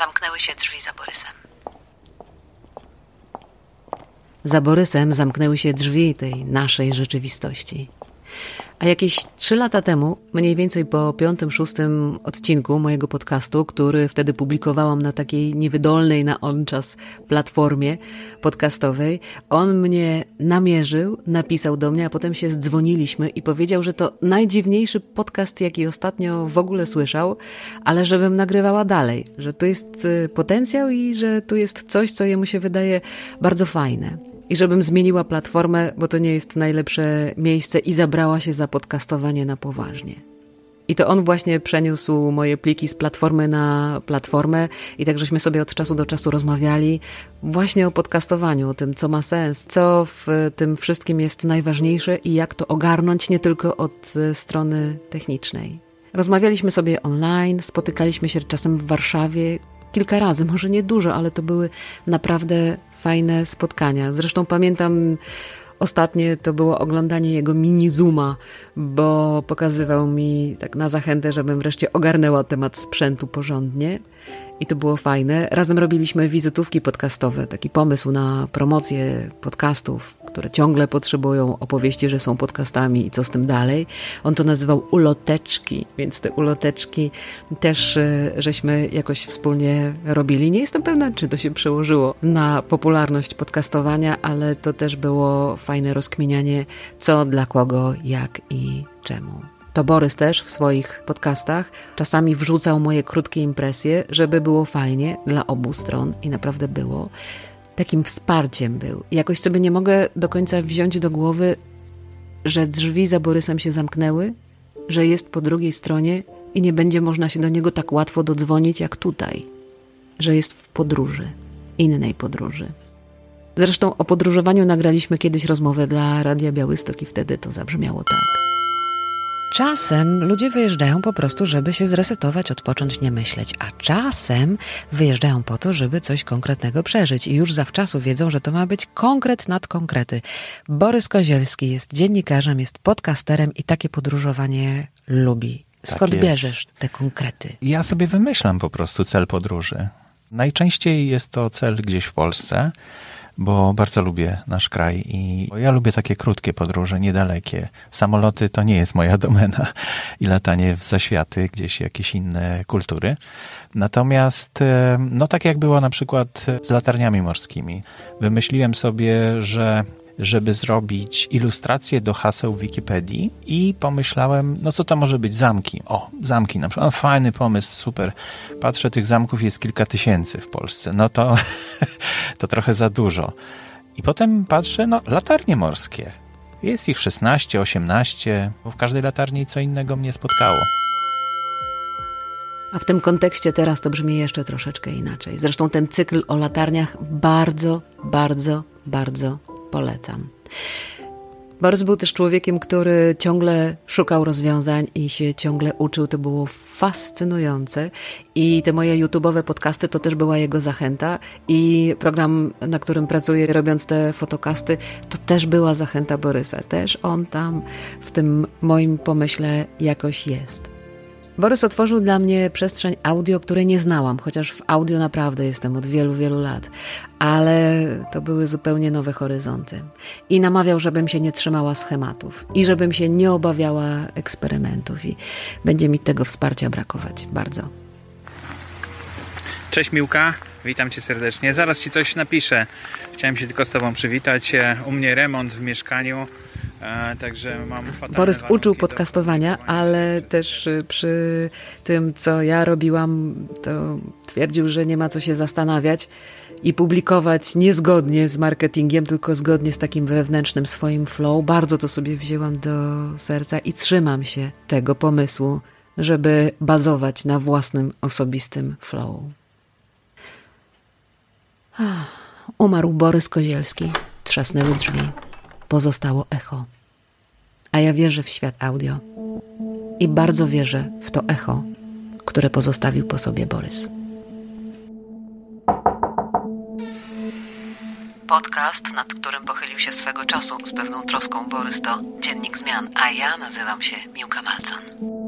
zamknęły się drzwi za Borysem. Za Borysem zamknęły się drzwi tej naszej rzeczywistości. A jakieś trzy lata temu, mniej więcej po piątym, szóstym odcinku mojego podcastu, który wtedy publikowałam na takiej niewydolnej na on czas platformie podcastowej, on mnie namierzył, napisał do mnie, a potem się zdzwoniliśmy i powiedział, że to najdziwniejszy podcast, jaki ostatnio w ogóle słyszał, ale żebym nagrywała dalej, że tu jest y, potencjał i że tu jest coś, co jemu się wydaje bardzo fajne i żebym zmieniła platformę, bo to nie jest najlepsze miejsce i zabrała się za podcastowanie na poważnie. I to on właśnie przeniósł moje pliki z platformy na platformę i tak żeśmy sobie od czasu do czasu rozmawiali właśnie o podcastowaniu, o tym, co ma sens, co w tym wszystkim jest najważniejsze i jak to ogarnąć nie tylko od strony technicznej. Rozmawialiśmy sobie online, spotykaliśmy się czasem w Warszawie kilka razy, może nie dużo, ale to były naprawdę fajne spotkania. Zresztą pamiętam ostatnie to było oglądanie jego mini Zooma, bo pokazywał mi tak na zachętę, żebym wreszcie ogarnęła temat sprzętu porządnie. I to było fajne. Razem robiliśmy wizytówki podcastowe, taki pomysł na promocję podcastów, które ciągle potrzebują opowieści, że są podcastami i co z tym dalej. On to nazywał uloteczki, więc te uloteczki też e, żeśmy jakoś wspólnie robili. Nie jestem pewna, czy to się przełożyło na popularność podcastowania, ale to też było fajne rozkminianie, co dla kogo, jak i czemu. To Borys też w swoich podcastach czasami wrzucał moje krótkie impresje, żeby było fajnie dla obu stron i naprawdę było. Takim wsparciem był. Jakoś sobie nie mogę do końca wziąć do głowy, że drzwi za Borysem się zamknęły, że jest po drugiej stronie i nie będzie można się do niego tak łatwo dodzwonić jak tutaj, że jest w podróży, innej podróży. Zresztą o podróżowaniu nagraliśmy kiedyś rozmowę dla Radia Białystok i wtedy to zabrzmiało tak. Czasem ludzie wyjeżdżają po prostu, żeby się zresetować, odpocząć, nie myśleć, a czasem wyjeżdżają po to, żeby coś konkretnego przeżyć i już zawczasu wiedzą, że to ma być konkret nad konkrety. Borys Kozielski jest dziennikarzem, jest podcasterem i takie podróżowanie lubi. Skąd tak bierzesz te konkrety? Ja sobie wymyślam po prostu cel podróży. Najczęściej jest to cel gdzieś w Polsce bo bardzo lubię nasz kraj i ja lubię takie krótkie podróże, niedalekie. Samoloty to nie jest moja domena i latanie w zaświaty, gdzieś jakieś inne kultury. Natomiast, e, no tak jak było na przykład z latarniami morskimi, wymyśliłem sobie, że żeby zrobić ilustrację do haseł Wikipedii i pomyślałem, no co to może być zamki? O, zamki na przykład. fajny pomysł, super. Patrzę, tych zamków jest kilka tysięcy w Polsce. No to, to trochę za dużo. I potem patrzę, no latarnie morskie. Jest ich 16, 18, bo w każdej latarni co innego mnie spotkało. A w tym kontekście teraz to brzmi jeszcze troszeczkę inaczej. Zresztą ten cykl o latarniach bardzo, bardzo, bardzo polecam. Borys był też człowiekiem, który ciągle szukał rozwiązań i się ciągle uczył. To było fascynujące. I te moje YouTube'owe podcasty to też była jego zachęta. I program, na którym pracuję, robiąc te fotokasty, to też była zachęta Borysa. Też on tam w tym moim pomyśle jakoś jest. Borys otworzył dla mnie przestrzeń audio, której nie znałam, chociaż w audio naprawdę jestem od wielu, wielu lat, ale to były zupełnie nowe horyzonty. I namawiał, żebym się nie trzymała schematów i żebym się nie obawiała eksperymentów, i będzie mi tego wsparcia brakować bardzo. Cześć Miłka, witam cię serdecznie. Zaraz ci coś napiszę. Chciałem się tylko z tobą przywitać. U mnie remont w mieszkaniu. E, także mam Borys uczył podcastowania, ale też y, przy tym, co ja robiłam, to twierdził, że nie ma co się zastanawiać i publikować niezgodnie z marketingiem, tylko zgodnie z takim wewnętrznym swoim flow. Bardzo to sobie wzięłam do serca i trzymam się tego pomysłu, żeby bazować na własnym osobistym flow. Umarł Borys Kozielski. Trzasnęły drzwi pozostało echo. A ja wierzę w świat audio i bardzo wierzę w to echo, które pozostawił po sobie Borys. Podcast, nad którym pochylił się swego czasu z pewną troską Borys to Dziennik Zmian, a ja nazywam się Miłka Malcan.